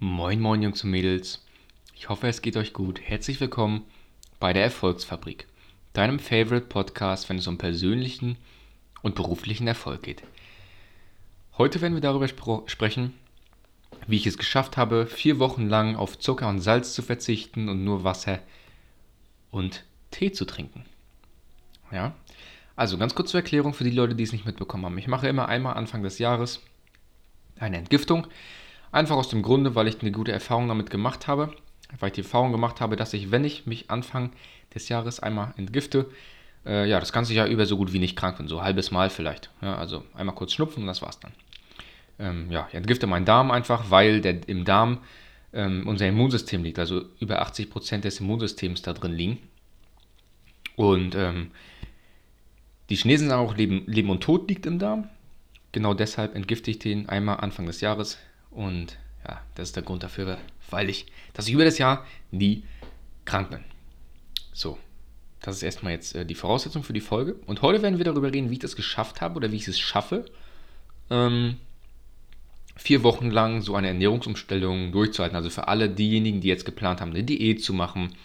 Moin, moin, Jungs und Mädels. Ich hoffe, es geht euch gut. Herzlich willkommen bei der Erfolgsfabrik, deinem Favorite Podcast, wenn es um persönlichen und beruflichen Erfolg geht. Heute werden wir darüber sprechen, wie ich es geschafft habe, vier Wochen lang auf Zucker und Salz zu verzichten und nur Wasser und Tee zu trinken. Ja, also ganz kurz zur Erklärung für die Leute, die es nicht mitbekommen haben. Ich mache immer einmal Anfang des Jahres eine Entgiftung. Einfach aus dem Grunde, weil ich eine gute Erfahrung damit gemacht habe. Weil ich die Erfahrung gemacht habe, dass ich, wenn ich mich Anfang des Jahres einmal entgifte, äh, ja, das ganze Jahr über so gut wie nicht krank bin. So ein halbes Mal vielleicht. Ja, also einmal kurz schnupfen und das war's dann. Ähm, ja, ich entgifte meinen Darm einfach, weil der, im Darm ähm, unser Immunsystem liegt. Also über 80% des Immunsystems da drin liegen. Und ähm, die Chinesen sagen auch, Leben, Leben und Tod liegt im Darm. Genau deshalb entgifte ich den einmal Anfang des Jahres. Und ja, das ist der Grund dafür, weil ich, dass ich über das Jahr nie krank bin. So, das ist erstmal jetzt äh, die Voraussetzung für die Folge. Und heute werden wir darüber reden, wie ich das geschafft habe oder wie ich es schaffe, ähm, vier Wochen lang so eine Ernährungsumstellung durchzuhalten. Also für alle diejenigen, die jetzt geplant haben, eine Diät zu machen,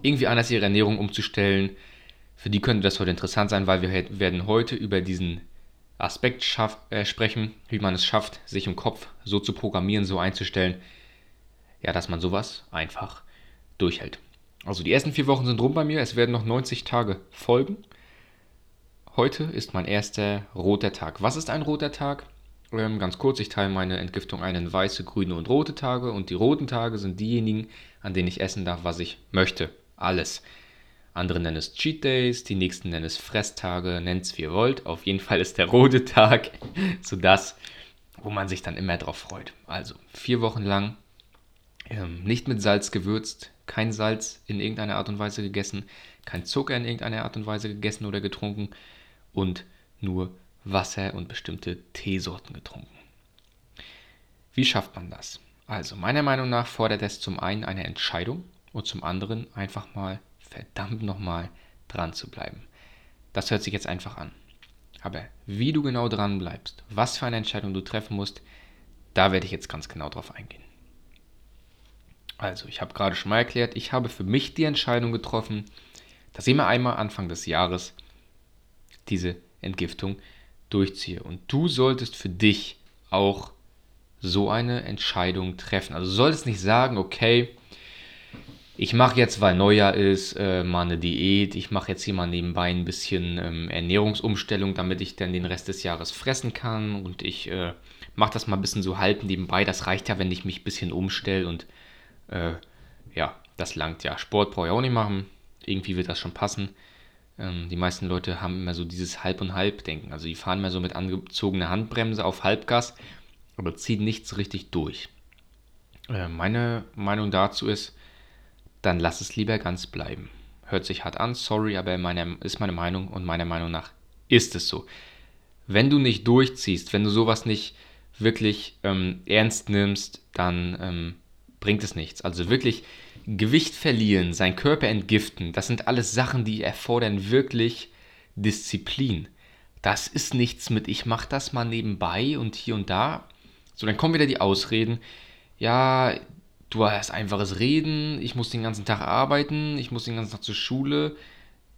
irgendwie anders ihre Ernährung umzustellen, für die könnte das heute interessant sein, weil wir werden heute über diesen Aspekt schaff, äh, sprechen, wie man es schafft, sich im Kopf so zu programmieren, so einzustellen, ja, dass man sowas einfach durchhält. Also die ersten vier Wochen sind rum bei mir, es werden noch 90 Tage folgen. Heute ist mein erster roter Tag. Was ist ein roter Tag? Ähm, ganz kurz, ich teile meine Entgiftung ein in weiße, grüne und rote Tage und die roten Tage sind diejenigen, an denen ich essen darf, was ich möchte. Alles. Andere nennen es Cheat Days, die nächsten nennen es Fresstage, nennt es wie ihr wollt. Auf jeden Fall ist der rote Tag so das, wo man sich dann immer drauf freut. Also vier Wochen lang ähm, nicht mit Salz gewürzt, kein Salz in irgendeiner Art und Weise gegessen, kein Zucker in irgendeiner Art und Weise gegessen oder getrunken und nur Wasser und bestimmte Teesorten getrunken. Wie schafft man das? Also meiner Meinung nach fordert es zum einen eine Entscheidung und zum anderen einfach mal verdammt nochmal dran zu bleiben. Das hört sich jetzt einfach an. Aber wie du genau dran bleibst, was für eine Entscheidung du treffen musst, da werde ich jetzt ganz genau drauf eingehen. Also, ich habe gerade schon mal erklärt, ich habe für mich die Entscheidung getroffen, dass ich immer einmal Anfang des Jahres diese Entgiftung durchziehe. Und du solltest für dich auch so eine Entscheidung treffen. Also du solltest nicht sagen, okay, ich mache jetzt, weil Neujahr ist, äh, mal eine Diät. Ich mache jetzt hier mal nebenbei ein bisschen ähm, Ernährungsumstellung, damit ich dann den Rest des Jahres fressen kann. Und ich äh, mache das mal ein bisschen so halten nebenbei. Das reicht ja, wenn ich mich ein bisschen umstelle. Und äh, ja, das langt ja. Sport brauche ich auch nicht machen. Irgendwie wird das schon passen. Ähm, die meisten Leute haben immer so dieses Halb- und Halb-Denken. Also die fahren immer so mit angezogener Handbremse auf Halbgas, aber ziehen nichts richtig durch. Äh, meine Meinung dazu ist, dann lass es lieber ganz bleiben. Hört sich hart an, sorry, aber meine, ist meine Meinung und meiner Meinung nach ist es so. Wenn du nicht durchziehst, wenn du sowas nicht wirklich ähm, ernst nimmst, dann ähm, bringt es nichts. Also wirklich Gewicht verlieren, sein Körper entgiften, das sind alles Sachen, die erfordern wirklich Disziplin. Das ist nichts mit, ich mache das mal nebenbei und hier und da. So, dann kommen wieder die Ausreden. Ja, du hast einfaches Reden, ich muss den ganzen Tag arbeiten, ich muss den ganzen Tag zur Schule,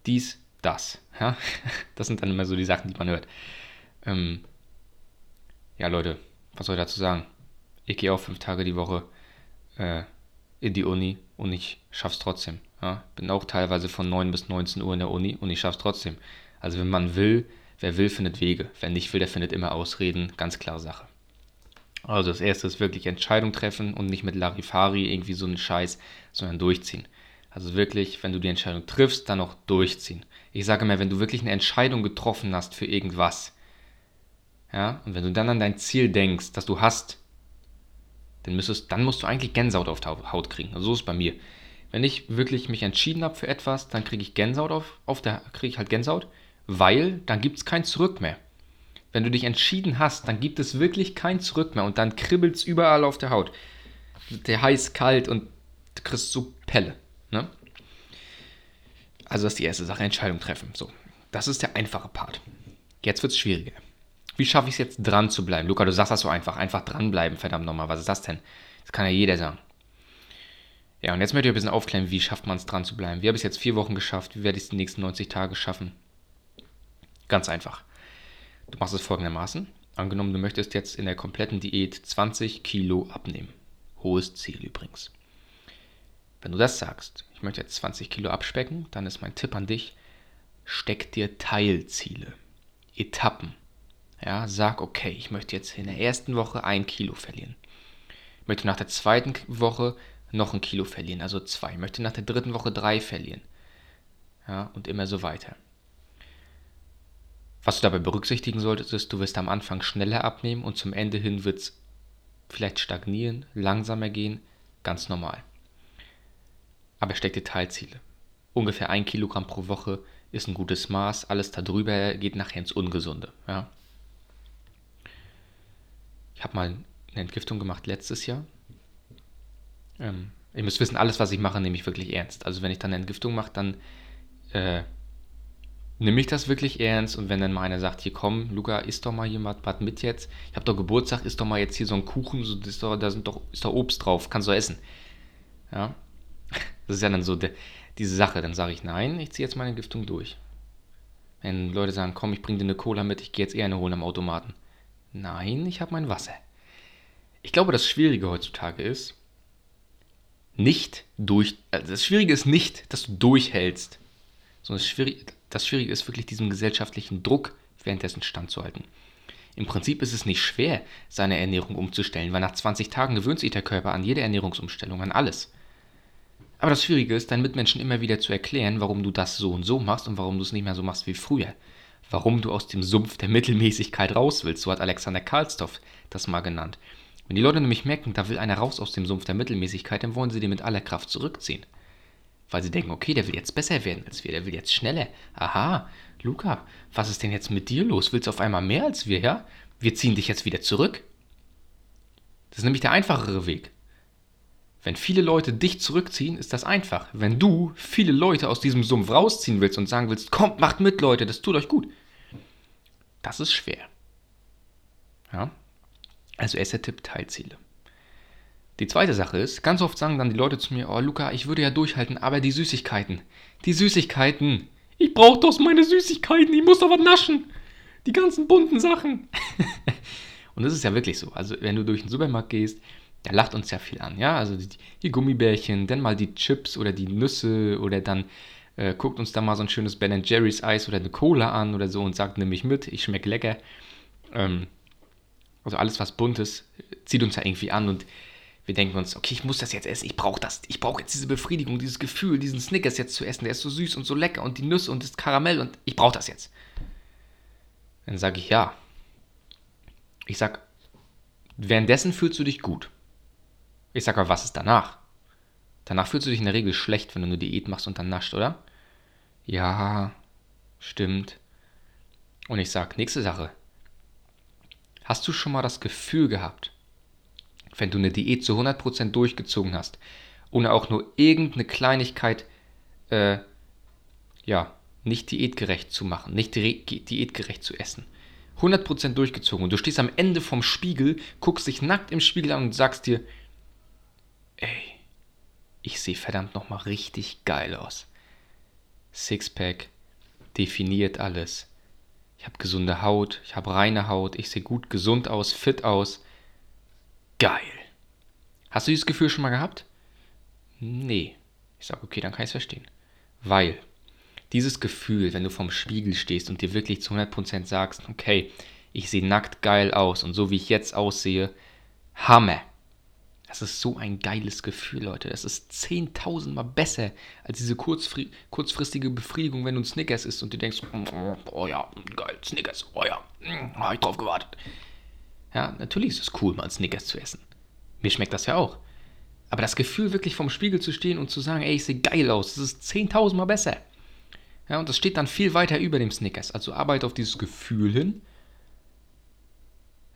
dies, das. Ja? Das sind dann immer so die Sachen, die man hört. Ähm, ja, Leute, was soll ich dazu sagen? Ich gehe auch fünf Tage die Woche äh, in die Uni und ich schaff's trotzdem. Ja? Bin auch teilweise von 9 bis 19 Uhr in der Uni und ich schaff's trotzdem. Also wenn man will, wer will, findet Wege. Wer nicht will, der findet immer Ausreden. Ganz klare Sache. Also das erste ist wirklich Entscheidung treffen und nicht mit Larifari irgendwie so einen Scheiß, sondern durchziehen. Also wirklich, wenn du die Entscheidung triffst, dann auch durchziehen. Ich sage immer, wenn du wirklich eine Entscheidung getroffen hast für irgendwas, ja, und wenn du dann an dein Ziel denkst, das du hast, dann, müsstest, dann musst du eigentlich Gänsehaut auf der Haut kriegen. Also so ist es bei mir. Wenn ich wirklich mich entschieden habe für etwas, dann kriege ich Gänsehaut auf, auf der, kriege ich halt Gänsehaut, weil dann gibt es kein Zurück mehr wenn du dich entschieden hast, dann gibt es wirklich kein Zurück mehr und dann kribbelt es überall auf der Haut. Der heiß, kalt und du kriegst so Pelle. Ne? Also das ist die erste Sache, Entscheidung treffen. So, das ist der einfache Part. Jetzt wird es schwieriger. Wie schaffe ich es jetzt dran zu bleiben? Luca, du sagst das so einfach. Einfach dranbleiben, verdammt nochmal. Was ist das denn? Das kann ja jeder sagen. Ja, und jetzt möchte ich ein bisschen aufklären, wie schafft man es dran zu bleiben. Wie habe ich es jetzt vier Wochen geschafft? Wie werde ich es die nächsten 90 Tage schaffen? Ganz einfach. Du machst es folgendermaßen. Angenommen, du möchtest jetzt in der kompletten Diät 20 Kilo abnehmen. Hohes Ziel übrigens. Wenn du das sagst, ich möchte jetzt 20 Kilo abspecken, dann ist mein Tipp an dich, steck dir Teilziele, Etappen. Ja, sag, okay, ich möchte jetzt in der ersten Woche ein Kilo verlieren. Ich möchte nach der zweiten Woche noch ein Kilo verlieren, also zwei. Ich möchte nach der dritten Woche drei verlieren. Ja, und immer so weiter. Was du dabei berücksichtigen solltest, ist, du wirst am Anfang schneller abnehmen und zum Ende hin wird es vielleicht stagnieren, langsamer gehen, ganz normal. Aber steck dir Teilziele. Ungefähr ein Kilogramm pro Woche ist ein gutes Maß. Alles darüber geht nachher ins Ungesunde. Ja. Ich habe mal eine Entgiftung gemacht letztes Jahr. Ähm, ihr müsst wissen, alles, was ich mache, nehme ich wirklich ernst. Also wenn ich dann eine Entgiftung mache, dann äh, nehme ich das wirklich ernst. Und wenn dann mal einer sagt, hier komm, Luca, isst doch mal jemand was mit jetzt. Ich habe doch Geburtstag, isst doch mal jetzt hier so einen Kuchen, so, ist doch, da sind doch, ist doch Obst drauf, kannst du essen. Ja, das ist ja dann so de, diese Sache. Dann sage ich, nein, ich ziehe jetzt meine Entgiftung durch. Wenn Leute sagen, komm, ich bringe dir eine Cola mit, ich gehe jetzt eher eine holen am Automaten. Nein, ich habe mein Wasser. Ich glaube, das Schwierige heutzutage ist, nicht durch. Also das Schwierige ist nicht, dass du durchhältst, sondern das Schwierige, das Schwierige ist wirklich diesem gesellschaftlichen Druck währenddessen standzuhalten. Im Prinzip ist es nicht schwer, seine Ernährung umzustellen, weil nach 20 Tagen gewöhnt sich der Körper an jede Ernährungsumstellung, an alles. Aber das Schwierige ist, deinen Mitmenschen immer wieder zu erklären, warum du das so und so machst und warum du es nicht mehr so machst wie früher. Warum du aus dem Sumpf der Mittelmäßigkeit raus willst, so hat Alexander Karlsdorff das mal genannt. Wenn die Leute nämlich merken, da will einer raus aus dem Sumpf der Mittelmäßigkeit, dann wollen sie den mit aller Kraft zurückziehen. Weil sie denken, okay, der will jetzt besser werden als wir, der will jetzt schneller. Aha, Luca, was ist denn jetzt mit dir los? Willst du auf einmal mehr als wir, ja? Wir ziehen dich jetzt wieder zurück. Das ist nämlich der einfachere Weg. Wenn viele Leute dich zurückziehen, ist das einfach. Wenn du viele Leute aus diesem Sumpf rausziehen willst und sagen willst, kommt, macht mit, Leute, das tut euch gut. Das ist schwer. Ja? Also erster Tipp, Teilziele. Die zweite Sache ist, ganz oft sagen dann die Leute zu mir, oh Luca, ich würde ja durchhalten, aber die Süßigkeiten. Die Süßigkeiten. Ich brauche doch meine Süßigkeiten, ich muss doch was naschen. Die ganzen bunten Sachen. und das ist ja wirklich so. Also wenn du durch den Supermarkt gehst, da lacht uns ja viel an, ja. Also die, die Gummibärchen, dann mal die Chips oder die Nüsse oder dann äh, guckt uns da mal so ein schönes Ben Jerry's Eis oder eine Cola an oder so und sagt, nimm mich mit, ich schmecke lecker. Ähm, also alles, was bunt ist, zieht uns ja irgendwie an und wir denken uns, okay, ich muss das jetzt essen, ich brauche das, ich brauche jetzt diese Befriedigung, dieses Gefühl, diesen Snickers jetzt zu essen, der ist so süß und so lecker und die Nüsse und das Karamell und ich brauche das jetzt. Dann sage ich ja. Ich sage, währenddessen fühlst du dich gut. Ich sage aber, was ist danach? Danach fühlst du dich in der Regel schlecht, wenn du eine Diät machst und dann nascht, oder? Ja, stimmt. Und ich sage, nächste Sache. Hast du schon mal das Gefühl gehabt, wenn du eine Diät zu 100% durchgezogen hast, ohne auch nur irgendeine Kleinigkeit, äh, ja, nicht diätgerecht zu machen, nicht diätgerecht zu essen. 100% durchgezogen und du stehst am Ende vom Spiegel, guckst dich nackt im Spiegel an und sagst dir, ey, ich sehe verdammt nochmal richtig geil aus. Sixpack, definiert alles. Ich habe gesunde Haut, ich habe reine Haut, ich sehe gut gesund aus, fit aus. Geil. Hast du dieses Gefühl schon mal gehabt? Nee. Ich sage, okay, dann kann ich es verstehen. Weil dieses Gefühl, wenn du vorm Spiegel stehst und dir wirklich zu 100% sagst, okay, ich sehe nackt geil aus und so wie ich jetzt aussehe, Hammer. Das ist so ein geiles Gefühl, Leute. Das ist 10.000 Mal besser als diese kurzfri kurzfristige Befriedigung, wenn du ein Snickers isst und du denkst, oh, ja, geil, Snickers, oh ja, hm, habe ich drauf gewartet. Ja, natürlich ist es cool, mal Snickers zu essen. Mir schmeckt das ja auch. Aber das Gefühl, wirklich vorm Spiegel zu stehen und zu sagen, ey, ich sehe geil aus, das ist 10.000 Mal besser. Ja, und das steht dann viel weiter über dem Snickers. Also arbeite auf dieses Gefühl hin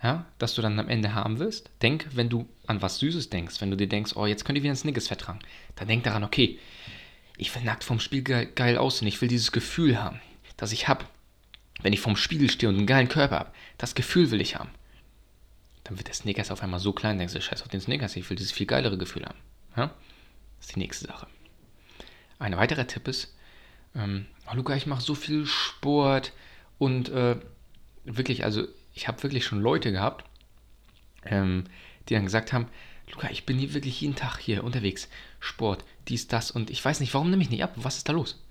ja, das du dann am Ende haben wirst. Denk, wenn du an was Süßes denkst, wenn du dir denkst, oh, jetzt könnte ich wieder ein Snickers vertragen, dann denk daran, okay, ich will nackt vom Spiegel geil aussehen, ich will dieses Gefühl haben, das ich habe, wenn ich vorm Spiegel stehe und einen geilen Körper habe. Das Gefühl will ich haben. Dann wird der Snickers auf einmal so klein, denkst du, scheiß auf den Snickers, ich will dieses viel geilere Gefühl haben. Ja? Das ist die nächste Sache. Ein weiterer Tipp ist, ähm, oh Luca, ich mache so viel Sport und äh, wirklich, also ich habe wirklich schon Leute gehabt, ähm, die dann gesagt haben, Luca, ich bin hier wirklich jeden Tag hier unterwegs, Sport, dies, das und ich weiß nicht, warum nehme ich nicht ab? Was ist da los?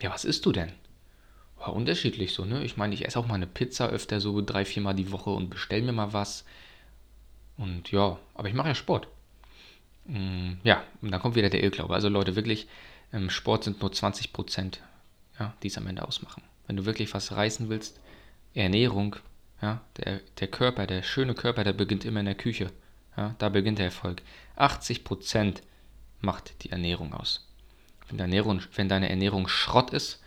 Ja, was isst du denn? Ja, unterschiedlich so, ne? Ich meine, ich esse auch mal eine Pizza öfter so drei, viermal die Woche und bestelle mir mal was. Und ja, aber ich mache ja Sport. Mm, ja, und dann kommt wieder der Irrglaube. Also Leute, wirklich, im Sport sind nur 20 Prozent, ja, die es am Ende ausmachen. Wenn du wirklich was reißen willst, Ernährung, ja, der, der Körper, der schöne Körper, der beginnt immer in der Küche. Ja, da beginnt der Erfolg. 80 Prozent macht die Ernährung aus. Wenn deine Ernährung, wenn deine Ernährung Schrott ist,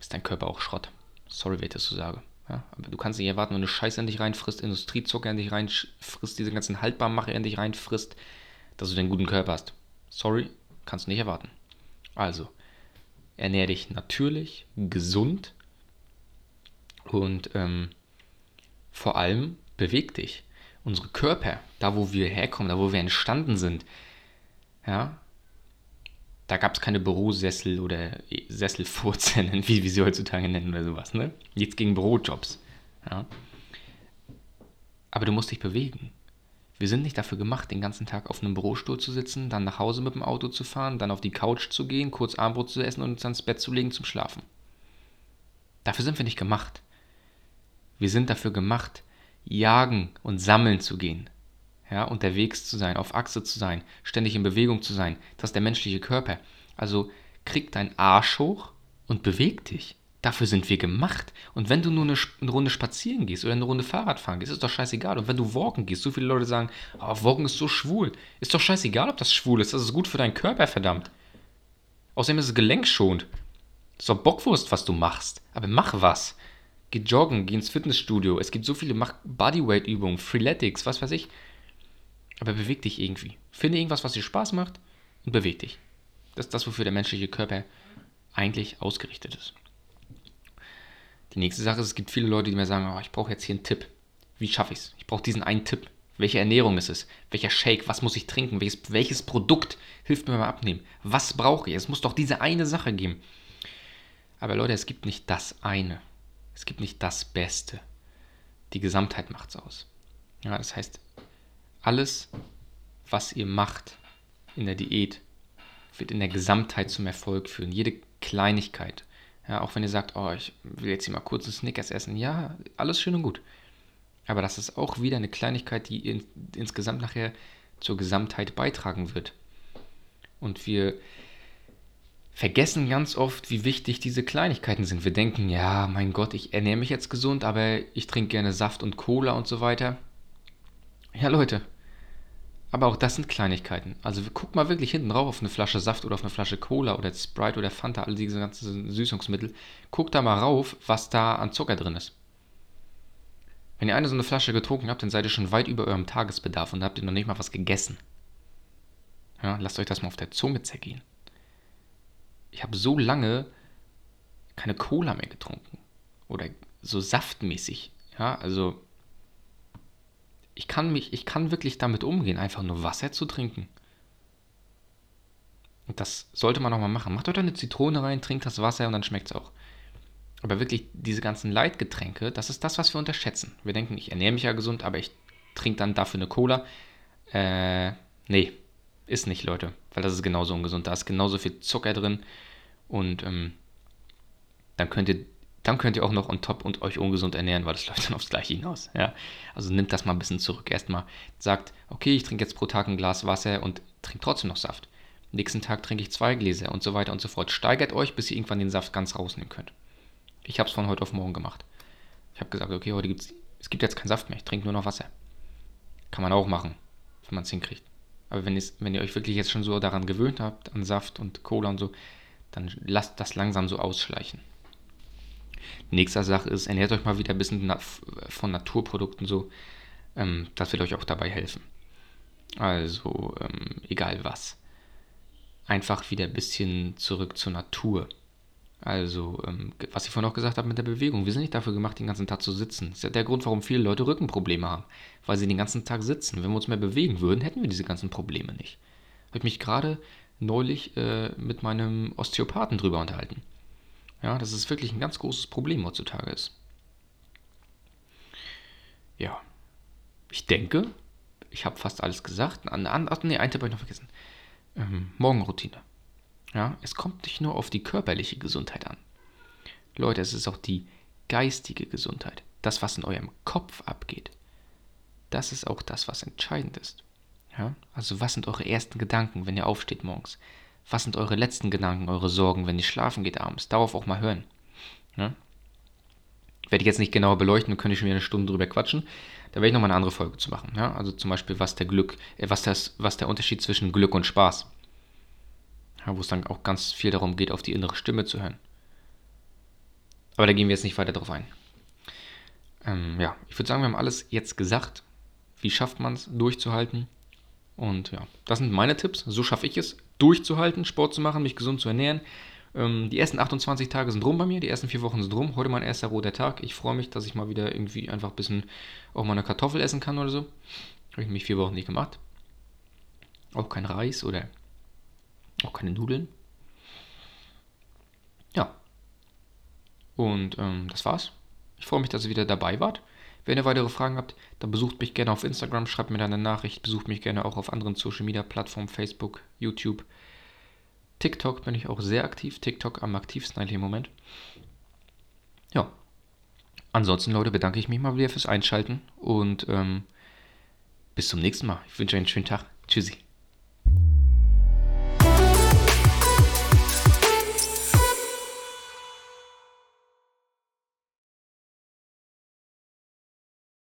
ist dein Körper auch Schrott. Sorry, wenn ich das so sage. Ja, aber du kannst nicht erwarten, wenn du Scheiße in dich reinfrisst, Industriezucker in dich reinfrisst, diese ganzen Haltbarmacher in dich reinfrisst, dass du den guten Körper hast. Sorry, kannst du nicht erwarten. Also, ernähre dich natürlich, gesund und ähm, vor allem beweg dich. Unsere Körper, da wo wir herkommen, da wo wir entstanden sind, ja, da gab es keine Bürosessel oder Sesselfurzen, wie wir sie heutzutage nennen oder sowas. Ne? Jetzt gegen Bürojobs. Ja? Aber du musst dich bewegen. Wir sind nicht dafür gemacht, den ganzen Tag auf einem Bürostuhl zu sitzen, dann nach Hause mit dem Auto zu fahren, dann auf die Couch zu gehen, kurz Armbrot zu essen und uns ans Bett zu legen zum Schlafen. Dafür sind wir nicht gemacht. Wir sind dafür gemacht, jagen und sammeln zu gehen ja, unterwegs zu sein, auf Achse zu sein, ständig in Bewegung zu sein. Das ist der menschliche Körper. Also krieg deinen Arsch hoch und beweg dich. Dafür sind wir gemacht. Und wenn du nur eine, eine, Runde spazieren gehst oder eine Runde Fahrrad fahren gehst, ist doch scheißegal. Und wenn du walken gehst, so viele Leute sagen, oh, walken ist so schwul. Ist doch scheißegal, ob das schwul ist. Das ist gut für deinen Körper, verdammt. Außerdem ist es gelenkschonend. Ist doch Bockwurst, was du machst. Aber mach was. Geh joggen, geh ins Fitnessstudio. Es gibt so viele Bodyweight-Übungen, Freeletics, was weiß ich. Aber beweg dich irgendwie. Finde irgendwas, was dir Spaß macht und beweg dich. Das ist das, wofür der menschliche Körper eigentlich ausgerichtet ist. Die nächste Sache ist, es gibt viele Leute, die mir sagen, oh, ich brauche jetzt hier einen Tipp. Wie schaffe ich es? Ich brauche diesen einen Tipp. Welche Ernährung ist es? Welcher Shake? Was muss ich trinken? Welches, welches Produkt hilft mir beim Abnehmen? Was brauche ich? Es muss doch diese eine Sache geben. Aber Leute, es gibt nicht das eine. Es gibt nicht das Beste. Die Gesamtheit macht es aus. Ja, das heißt, alles, was ihr macht in der Diät, wird in der Gesamtheit zum Erfolg führen. Jede Kleinigkeit. Ja, auch wenn ihr sagt, oh, ich will jetzt hier mal kurz einen Snickers essen. Ja, alles schön und gut. Aber das ist auch wieder eine Kleinigkeit, die in, insgesamt nachher zur Gesamtheit beitragen wird. Und wir vergessen ganz oft, wie wichtig diese Kleinigkeiten sind. Wir denken, ja, mein Gott, ich ernähre mich jetzt gesund, aber ich trinke gerne Saft und Cola und so weiter. Ja, Leute, aber auch das sind Kleinigkeiten. Also guck mal wirklich hinten drauf auf eine Flasche Saft oder auf eine Flasche Cola oder Sprite oder Fanta, all diese ganzen Süßungsmittel. Guck da mal rauf, was da an Zucker drin ist. Wenn ihr eine so eine Flasche getrunken habt, dann seid ihr schon weit über eurem Tagesbedarf und habt ihr noch nicht mal was gegessen. Ja, lasst euch das mal auf der Zunge zergehen. Ich habe so lange keine Cola mehr getrunken. Oder so saftmäßig. Ja, also ich kann mich, ich kann wirklich damit umgehen, einfach nur Wasser zu trinken. Und das sollte man auch mal machen. Macht euch da eine Zitrone rein, trinkt das Wasser und dann schmeckt es auch. Aber wirklich diese ganzen Leitgetränke, das ist das, was wir unterschätzen. Wir denken, ich ernähre mich ja gesund, aber ich trinke dann dafür eine Cola. Äh, nee, ist nicht, Leute. Weil das ist genauso ungesund. Da ist genauso viel Zucker drin. Und ähm, dann könnt ihr dann könnt ihr auch noch on top und euch ungesund ernähren, weil das läuft dann aufs Gleiche hinaus. Ja? Also nimmt das mal ein bisschen zurück. Erstmal sagt, okay, ich trinke jetzt pro Tag ein Glas Wasser und trinke trotzdem noch Saft. Nächsten Tag trinke ich zwei Gläser und so weiter und so fort. Steigert euch, bis ihr irgendwann den Saft ganz rausnehmen könnt. Ich habe es von heute auf morgen gemacht. Ich habe gesagt, okay, heute gibt's, es gibt jetzt keinen Saft mehr, ich trinke nur noch Wasser. Kann man auch machen, wenn man es hinkriegt. Aber wenn, wenn ihr euch wirklich jetzt schon so daran gewöhnt habt, an Saft und Cola und so, dann lasst das langsam so ausschleichen. Nächste Sache ist, ernährt euch mal wieder ein bisschen von Naturprodukten so. Ähm, das wird euch auch dabei helfen. Also, ähm, egal was. Einfach wieder ein bisschen zurück zur Natur. Also, ähm, was ich vorhin auch gesagt habe mit der Bewegung. Wir sind nicht dafür gemacht, den ganzen Tag zu sitzen. Das ist ja der Grund, warum viele Leute Rückenprobleme haben. Weil sie den ganzen Tag sitzen. Wenn wir uns mehr bewegen würden, hätten wir diese ganzen Probleme nicht. Habe ich mich gerade neulich äh, mit meinem Osteopathen drüber unterhalten. Ja, dass es wirklich ein ganz großes Problem heutzutage ist. Ja, ich denke, ich habe fast alles gesagt. An, an, ach, nee, ein Tipp habe ich noch vergessen. Ähm, Morgenroutine. Ja, es kommt nicht nur auf die körperliche Gesundheit an. Leute, es ist auch die geistige Gesundheit. Das, was in eurem Kopf abgeht. Das ist auch das, was entscheidend ist. Ja? Also was sind eure ersten Gedanken, wenn ihr aufsteht morgens? Was sind eure letzten Gedanken, eure Sorgen, wenn ihr schlafen geht abends? Darauf auch mal hören. Ja? Werde ich jetzt nicht genauer beleuchten, dann könnte ich schon wieder eine Stunde drüber quatschen. Da werde ich nochmal eine andere Folge zu machen. Ja? Also zum Beispiel, was der Glück, äh, was, das, was der Unterschied zwischen Glück und Spaß. Ja, wo es dann auch ganz viel darum geht, auf die innere Stimme zu hören. Aber da gehen wir jetzt nicht weiter drauf ein. Ähm, ja, ich würde sagen, wir haben alles jetzt gesagt. Wie schafft man es, durchzuhalten? Und ja, das sind meine Tipps. So schaffe ich es, durchzuhalten, Sport zu machen, mich gesund zu ernähren. Ähm, die ersten 28 Tage sind rum bei mir, die ersten vier Wochen sind rum. Heute mein erster roter Tag. Ich freue mich, dass ich mal wieder irgendwie einfach ein bisschen auch mal eine Kartoffel essen kann oder so. Habe ich nämlich vier Wochen nicht gemacht. Auch kein Reis oder auch keine Nudeln. Ja. Und ähm, das war's. Ich freue mich, dass ihr wieder dabei wart. Wenn ihr weitere Fragen habt, dann besucht mich gerne auf Instagram, schreibt mir dann eine Nachricht, besucht mich gerne auch auf anderen Social Media Plattformen, Facebook, YouTube. TikTok bin ich auch sehr aktiv. TikTok am aktivsten eigentlich im Moment. Ja. Ansonsten, Leute, bedanke ich mich mal wieder fürs Einschalten und ähm, bis zum nächsten Mal. Ich wünsche euch einen schönen Tag. Tschüssi.